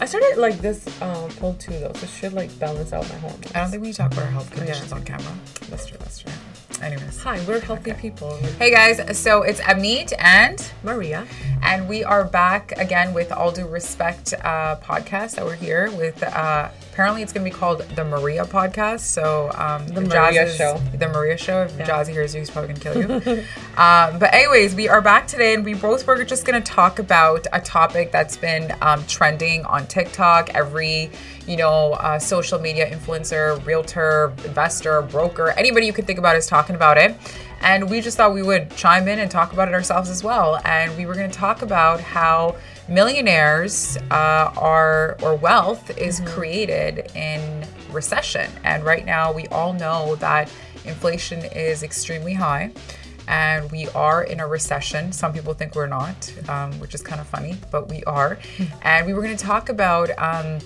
I started like this um, pill too though, so it should like balance out my hormones. I don't think we talk about our health conditions on camera. That's true. That's true. Anyways. Hi, we're healthy people. Hey guys, so it's Amneet and Maria. and we are back again with All Due Respect uh, podcast that we're here with. Uh, apparently, it's going to be called the Maria podcast. So um, the Maria Show. the Maria show. If Jazzy hears you, he's probably going to kill you. um, but anyways, we are back today, and we both were just going to talk about a topic that's been um, trending on TikTok. Every you know, uh, social media influencer, realtor, investor, broker, anybody you could think about is talking about it. And we just thought we would chime in and talk about it ourselves as well. And we were going to talk about how millionaires uh, are, or wealth is created in recession. And right now, we all know that inflation is extremely high. And we are in a recession. Some people think we're not, um, which is kind of funny, but we are. And we were going to talk about um,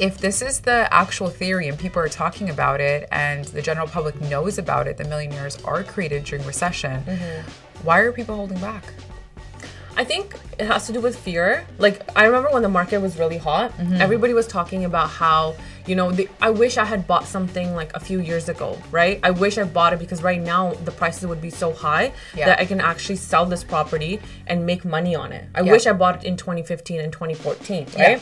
if this is the actual theory and people are talking about it and the general public knows about it, the millionaires are created during recession, why are people holding back? I think it has to do with fear. Like I remember when the market was really hot, Mm-hmm. everybody was talking about how you know the, I wish I had bought something like a few years ago, right? I wish I bought it because right now the prices would be so high Yeah. that I can actually sell this property and make money on it. I Yeah. wish I bought it in 2015 and 2014, right?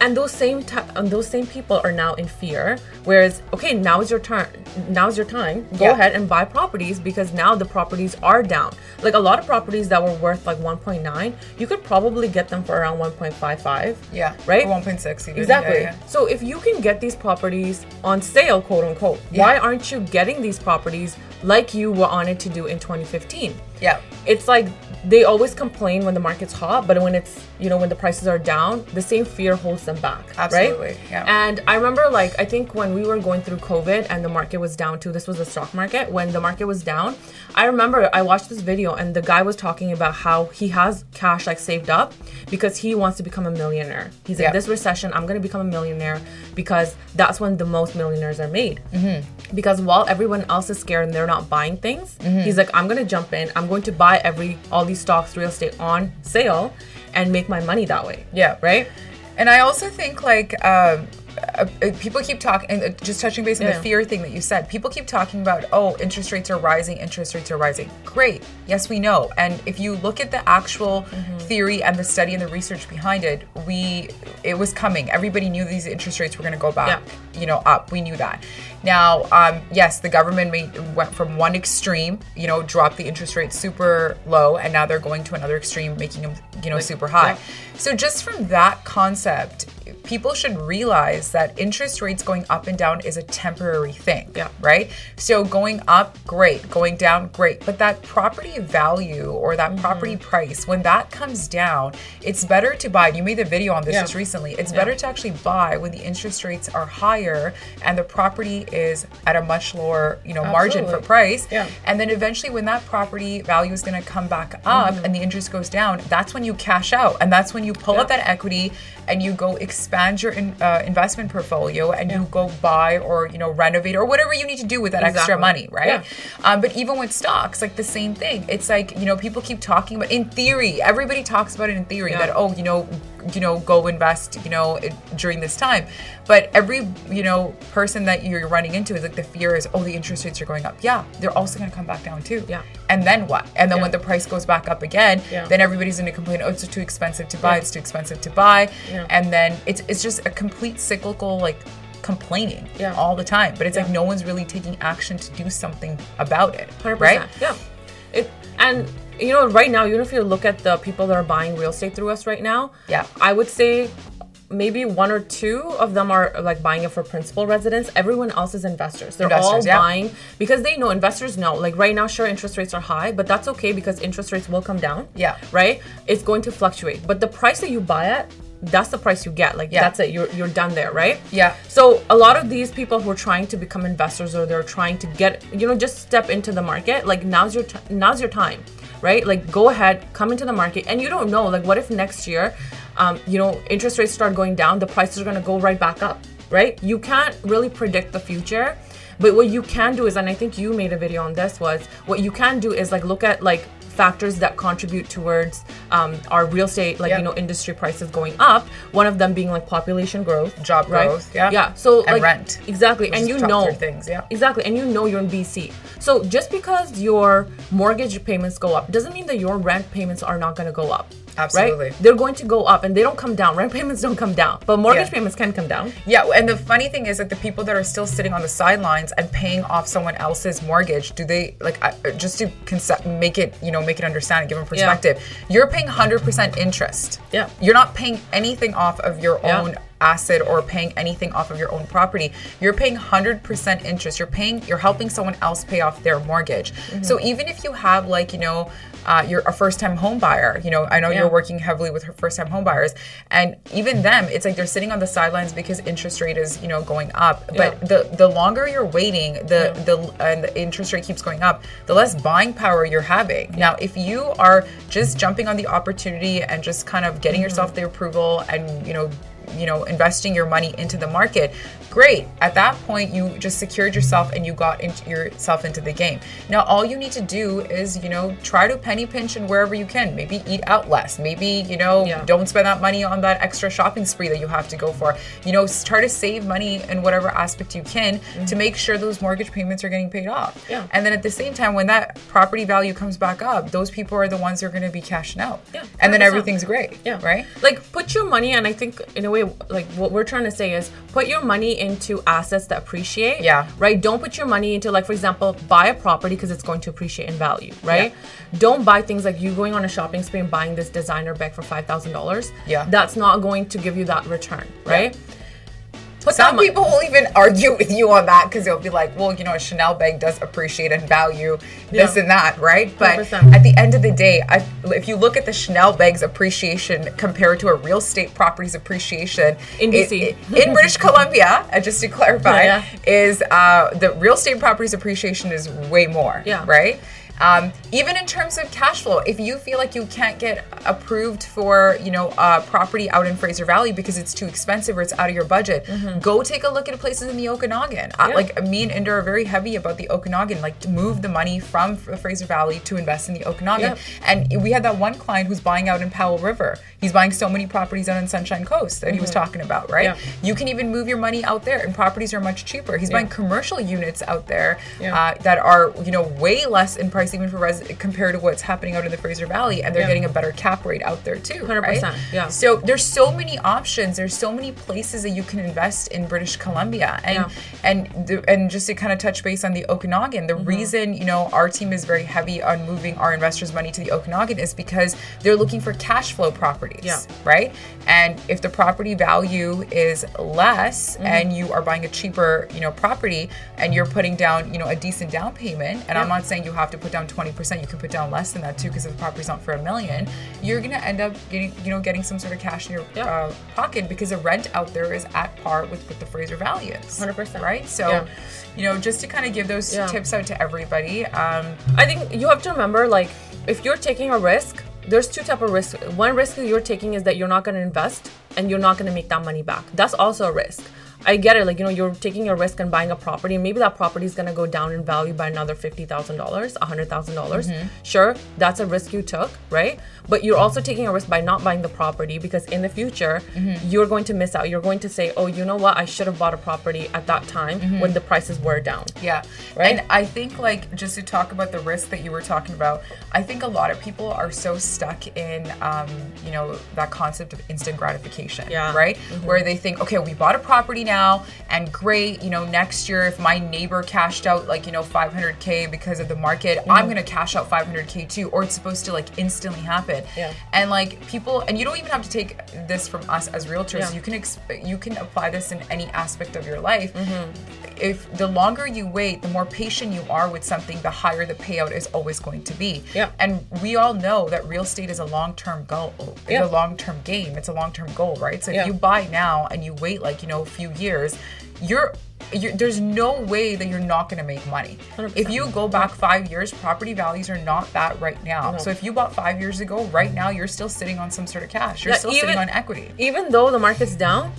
And those same ti- and those same people are now in fear. Whereas, okay, now is your turn. Now is your time. Go Yeah. ahead and buy properties because now the properties are down. Like a lot of properties that were worth like 1.9, you could probably get them for around 1.55. Yeah. Right? Or 1.6 even. Exactly. Yeah, yeah. So if you can get these properties on sale, quote unquote, why aren't you getting these properties like you were on it to do in 2015? Yeah. It's like they always complain when the market's hot, but when it's you know when the prices are down, the same fear holds them back. Absolutely, Right? yeah. And I remember like I think when we were going through COVID and the market was down too. This was the stock market when the market was down. I remember I watched this video and the guy was talking about how he has cash like saved up because he wants to become a millionaire. He's like this recession, I'm gonna become a millionaire because that's when the most millionaires are made. Mm-hmm. Because while everyone else is scared and they're not buying things, he's like, I'm gonna jump in. I'm going to buy every all these stocks, real estate on sale, and make my money that way. Yeah. Right. And I also think like um, uh, people keep talking, and uh, just touching base on the fear thing that you said. People keep talking about, oh, interest rates are rising, interest rates are rising. Great, yes, we know. And if you look at the actual Mm-hmm. theory and the study and the research behind it, we it was coming. Everybody knew these interest rates were going to go back, you know, up. We knew that. Now, um, yes, the government made went from one extreme, you know, dropped the interest rate super low, and now they're going to another extreme, making them, you know, super high. yeah. So just from that concept, people should realize that interest rates going up and down is a temporary thing. Yeah. Right? So going up, great. Going down, great. But that property value or Mm-hmm. that property price, when that comes down, it's better to buy. You made a video on this Yeah. just recently. It's better to actually buy when the interest rates are higher and the property is at a much lower, you know, margin for price. Yeah. And then eventually when that property value is going to come back up Mm-hmm. and the interest goes down, that's when you cash out. And that's when you pull out Yeah. that equity and you go expand your in, uh, investment portfolio and you go buy or, you know, renovate or whatever you need to do with that extra money, right? Yeah. Um, but even with stocks, like the same thing. It's like, you know, people keep talking about in theory, everybody talks about it in theory Yeah. that, oh, you know, you know, go invest, you know, during this time. But every, you know, person that you're running into is like the fear is, oh, the interest rates are going up. Yeah, they're also going to come back down too. Yeah. And then what? And then Yeah. when the price goes back up again, Yeah. then everybody's going to complain, oh, it's too expensive to buy. Yeah. It's too expensive to buy. Yeah. And then it's it's just a complete cyclical like complaining Yeah. all the time. But it's like no one's really taking action to do something about it. 100%. Right? Yeah. It and you know right now, even if you look at the people that are buying real estate through us right now, Yeah. I would say maybe one or two of them are like buying it for principal residence. Everyone else is investors. They're all yeah. buying because they know investors know. Like right now, sure, interest rates are high, but that's okay because interest rates will come down. Yeah. Right? It's going to fluctuate. But the price that you buy at, that's the price you get. Like Yeah. that's it. You're you're done there, right? Yeah. So a lot of these people who are trying to become investors or they're trying to get, you know, just step into the market. Like now's your t- now's your time, right? Like go ahead, come into the market, and you don't know. Like what if next year, um, you know, interest rates start going down, the prices are gonna go right back up, right? You can't really predict the future. But what you can do is, and I think you made a video on this, was what you can do is like look at like factors that contribute towards um, our real estate, like Yeah. you know, industry prices going up. One of them being like population growth, Job right? growth, yeah. yeah. So And like, rent, exactly, and you know things, yeah. exactly, and you know you're in BC. So just because your mortgage payments go up doesn't mean that your rent payments are not going to go up. Absolutely. Right? They're going to go up, and they don't come down. Rent payments don't come down, but mortgage Yeah. payments can come down. Yeah, and the funny thing is that the people that are still sitting on the sidelines and paying off someone else's mortgage, do they like uh, just to concept, make it you know make it understand and give them perspective? You're paying hundred percent interest. Yeah. you're not paying anything off of your Yeah. own asset or paying anything off of your own property. You're paying 100% interest. You're paying you're helping someone else pay off their mortgage. Mm-hmm. So even if you have like, you know, uh, you're a first-time home buyer. You know, I know Yeah. you're working heavily with first-time home buyers, and even them, it's like they're sitting on the sidelines because interest rate is, you know, going up. But Yeah. the the longer you're waiting, the the and the interest rate keeps going up, the less buying power you're having. Now, if you are just jumping on the opportunity and just kind of getting Mm-hmm. yourself the approval and you know you know investing your money into the market great at that point you just secured yourself and you got into yourself into the game now all you need to do is you know try to penny pinch and wherever you can maybe eat out less maybe you know Yeah. don't spend that money on that extra shopping spree that you have to go for you know try to save money in whatever aspect you can to make sure those mortgage payments are getting paid off Mm-hmm. Yeah. and then at the same time when that property value comes back up those people are the ones who are going to be cashing out Yeah, and then everything's great Yeah. right Like put your money, and I think in a way, like what we're trying to say is put your money into assets that appreciate. Yeah. Right. Don't put your money into like, for example, buy a property because it's going to appreciate in value. Right. Don't buy things like you going on a shopping spree and buying this designer bag for five thousand dollars. Yeah. That's not going to give you that return. Right. Put Some mo- people will even argue with you on that because they'll be like, well, you know, a Chanel bag does appreciate and value this Yeah. and that, right? But 100%. at the end of the day, I, if you look at the Chanel bag's appreciation compared to a real estate property's appreciation In it- in British Columbia, uh, just to clarify, Yeah, is uh, the real estate property's appreciation is way more, Yeah. right? Um, even in terms of cash flow, if you feel like you can't get approved for, you know, a property out in Fraser Valley because it's too expensive or it's out of your budget, go take a look at places in the Okanagan. Uh, Mm-hmm. Like me and Inder are very heavy about the Okanagan, like to move the money from the Fraser Valley to invest in the Okanagan. Yep. And we had that one client who's buying out in Powell River. He's buying so many properties out in Sunshine Coast that he was talking about, right? Mm-hmm. Yeah. You can even move your money out there, and properties are much cheaper. He's buying commercial units out there Yeah. uh, that are, you know, way less in price even for res- compared to what's happening out in the Fraser Valley, and they're Yeah. getting a better cap rate out there too. 100%, right? yeah. So there's so many options. There's so many places that you can invest in British Columbia, and Yeah. and the, and just to kind of touch base on the Okanagan, Mm-hmm. the reason you know our team is very heavy on moving our investors' money to the Okanagan is because they're looking for cash flow properties, Yeah. right? And if the property value is less Mm-hmm. and you are buying a cheaper, you know, property and you're putting down, you know, a decent down payment, and I'm not saying you have to put down 20%, you can put down less than that too because if the property's not for a million, you're going to end up getting, you know, getting some sort of cash in your uh, pocket because the rent out there is at par with what the Fraser Valley is. 100%. Right? So, Yeah. you know, just to kind of give those Yeah. tips out to everybody. Um, I think you have to remember, like, if you're taking a risk, there's two type of risks. One risk that you're taking is that you're not going to invest and you're not going to make that money back. That's also a risk. I get it. Like, you know, you're taking a risk and buying a property, and maybe that property is going to go down in value by another $50,000, $100,000. dollars mm-hmm. Sure, that's a risk you took, right? But you're also taking a risk by not buying the property because in the future, mm-hmm. you're going to miss out. You're going to say, oh, you know what? I should have bought a property at that time mm-hmm. when the prices were down. Yeah. Right? And I think like just to talk about the risk that you were talking about, I think a lot of people are so stuck in um, you know, that concept of instant gratification. Yeah. Right? Where they think, okay, we bought a property now and great, you know, next year if my neighbor cashed out like, you know, 500k because of the market, I'm going to cash out 500k too or it's supposed to like instantly happen. Yeah. And like people and you don't even have to take this from us as realtors. Yeah. You can exp- you can apply this in any aspect of your life Mm-hmm. if the longer you wait, the more patient you are with something, the higher the payout is always going to be. Yeah. And we all know that real estate is a long-term goal. It's Yeah. a long-term game. It's a long-term goal, right? So if you buy now and you wait like, you know, a few years, you're you're, there's no way that you're not going to make money. 100%. If you go back five years, property values are not that right now. So if you bought five years ago, right now you're still sitting on some sort of cash. You're Yeah, still even- sitting on equity. even though the market's down,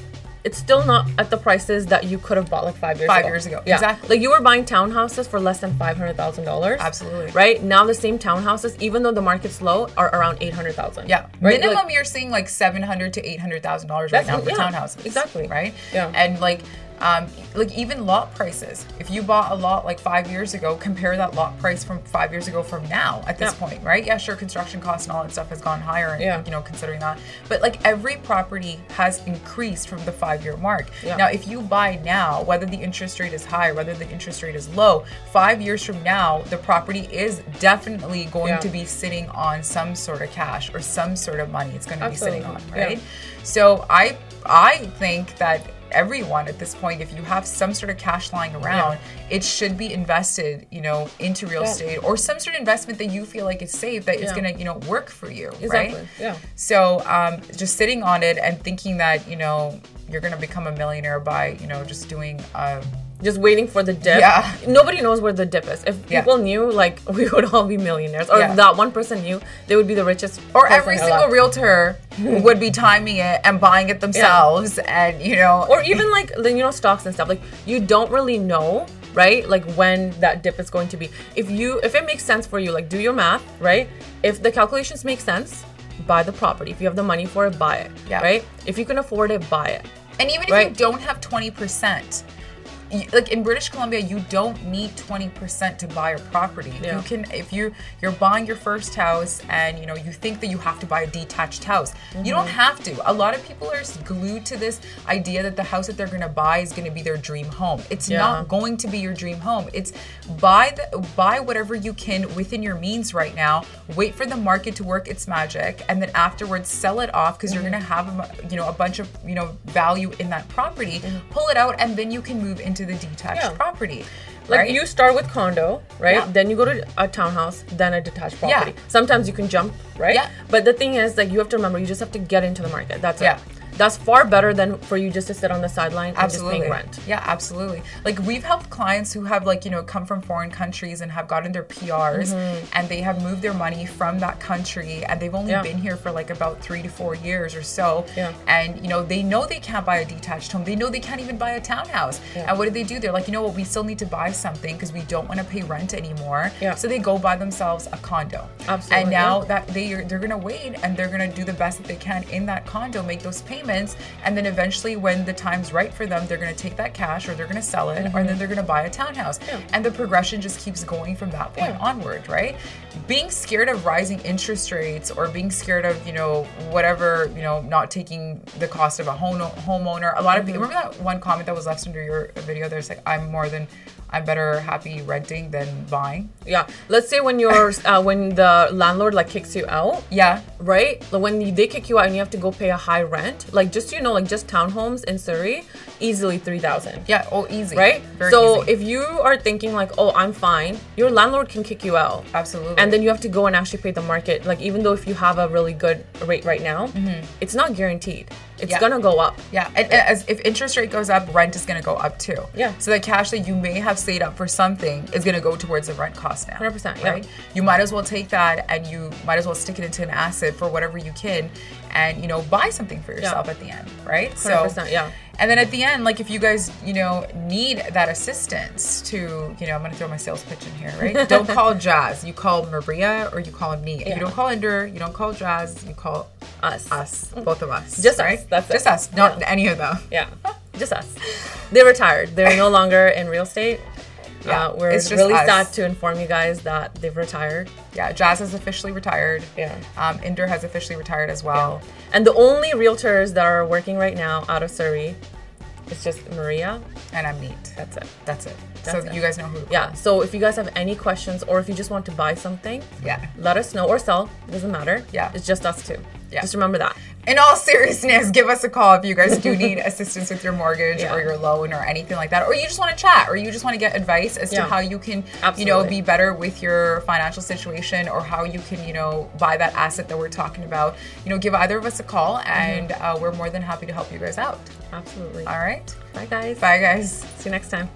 it's still not at the prices that you could have bought like five years Five ago. years ago, Yeah. exactly. Like you were buying townhouses for less than five hundred thousand dollars. Absolutely. Right now, the same townhouses, even though the market's low, are around eight hundred thousand. Yeah, Right. minimum Like, you're seeing like seven hundred to eight hundred thousand dollars right now for yeah, townhouses. exactly. Right. Yeah. And like, um, like even lot prices. If you bought a lot like five years ago, compare that lot price from five years ago from now at this Yeah. point, right? Yeah, sure, construction costs and all that stuff has gone higher, and Yeah. you know, considering that. But like every property has increased from the five-year mark. Yeah. Now, if you buy now, whether the interest rate is high, whether the interest rate is low, five years from now, the property is definitely going Yeah. to be sitting on some sort of cash or some sort of money it's going to be sitting on Absolutely, yeah. right so i i think that everyone at this point if you have some sort of cash lying around it should be invested you know into real Yeah. estate or some sort of investment that you feel like is safe that it's Yeah. going to you know work for you Exactly, right yeah. so um, just sitting on it and thinking that you know you're going to become a millionaire by you know just doing um, just waiting for the dip. Yeah. Nobody knows where the dip is. If Yeah. people knew, like we would all be millionaires, or Yeah. if that one person knew, they would be the richest. or every alive. single realtor would be timing it and buying it themselves yeah. and you know or even like you know stocks and stuff like you don't really know right like when that dip is going to be if you if it makes sense for you like do your math right if the calculations make sense buy the property if you have the money for it buy it Yeah. right if you can afford it buy it And even if Right. you don't have 20%, you- like in British Columbia, you don't need 20% to buy a property. Yeah. You can if you you're buying your first house and you know you think that you have to buy a detached house. You don't Mm-hmm. have to. A lot of people are glued to this idea that the house that they're going to buy is going to be their dream home. It's Yeah. not going to be your dream home. It's buy the buy whatever you can within your means right now. Wait for the market to work its magic, and then afterwards sell it off because you're Mm-hmm. going to have a, you know a bunch of you know value in that property. Pull it out, and then you can move into the detached. Yeah. property. like right? you start with condo right Yeah. then you go to a townhouse then a detached property. Yeah. sometimes you can jump right Yeah. but the thing is like you have to remember you just have to get into the market that's Yeah. it that's far better than for you just to sit on the sideline and just paying rent. Yeah absolutely. Like we've helped clients who have like you know come from foreign countries and have gotten their prs and they have moved their money from that country and they've only Mm-hmm. Yeah. been here for like about three to four years or so. Yeah. and you know they know they can't buy a detached home. They know they can't even buy a townhouse. Yeah. and what do they do? They're like you know what? We still need to buy something because we don't want to pay rent anymore. Yeah. so they go buy themselves a condo. Absolutely, and now that they they're gonna wait and they're gonna do the best that they can in that condo make those payments and then eventually when the time's right for them they're gonna take that cash or they're gonna sell it or then they're gonna buy a townhouse Mm-hmm. Yeah. and the progression just keeps going from that point Yeah. onward right being scared of rising interest rates or being scared of you know whatever you know not taking the cost of a home homeowner a lot of Mm-hmm. people remember that one comment that was left under your video there's like i'm more than i'm better happy renting than buying Yeah. Let's say when you're uh, when the landlord like kicks you out, yeah right? When they kick you out and you have to go pay a high rent, like just you know, like just townhomes in Surrey, easily three thousand. yeah oh easy Right. Very so easy. if you are thinking like, oh, I'm fine, your landlord can kick you out. Absolutely. And then you have to go and actually pay the market. Like even though if you have a really good rate right now, it's not guaranteed. It's Yeah. gonna go up. Yeah, and, and as if interest rate goes up, rent is to go up too. Yeah. So the cash that you may have saved up for something is to go towards the rent cost now. 100%, yeah. Right. You might as well take that and you might as well stick it into an asset for whatever you can, and you know buy something for yourself at the end. Right. 100%, yeah. And then at the end, like if you guys, you know, need that assistance to, you know, I'm gonna throw my sales pitch in here, right? don't call Jazz. You call Maria or you call me. If Yeah. you don't call Inder, you don't call Jazz, you call Us. us, both of us. Just us, right? that's it. just us, not any of them. Yeah. Just us. They're retired. They're no longer in real estate. Yeah, uh, we're it's just really us. sad to inform you guys that they've retired. Yeah, Jazz has officially retired. Yeah. Um, Inder has officially retired as well. And the only realtors that are working right now out of Surrey is just Maria. And Amneet. That's it. That's it. That's so it. you guys know who. Yeah. So if you guys have any questions or if you just want to buy something. Yeah. let us know or sell. It doesn't matter. Yeah. It's just us two. Yeah. Just remember that. In all seriousness, give us a call if you guys do need assistance with your mortgage Yeah. or your loan or anything like that, or you just want to chat, or you just want to get advice as to how you can, you know, be better with your financial situation, or how you can, you know, buy that asset that we're talking about. You know, give either of us a call, and uh, we're more than happy to help you guys out. Absolutely. All right. Bye guys. Bye, guys. See you next time.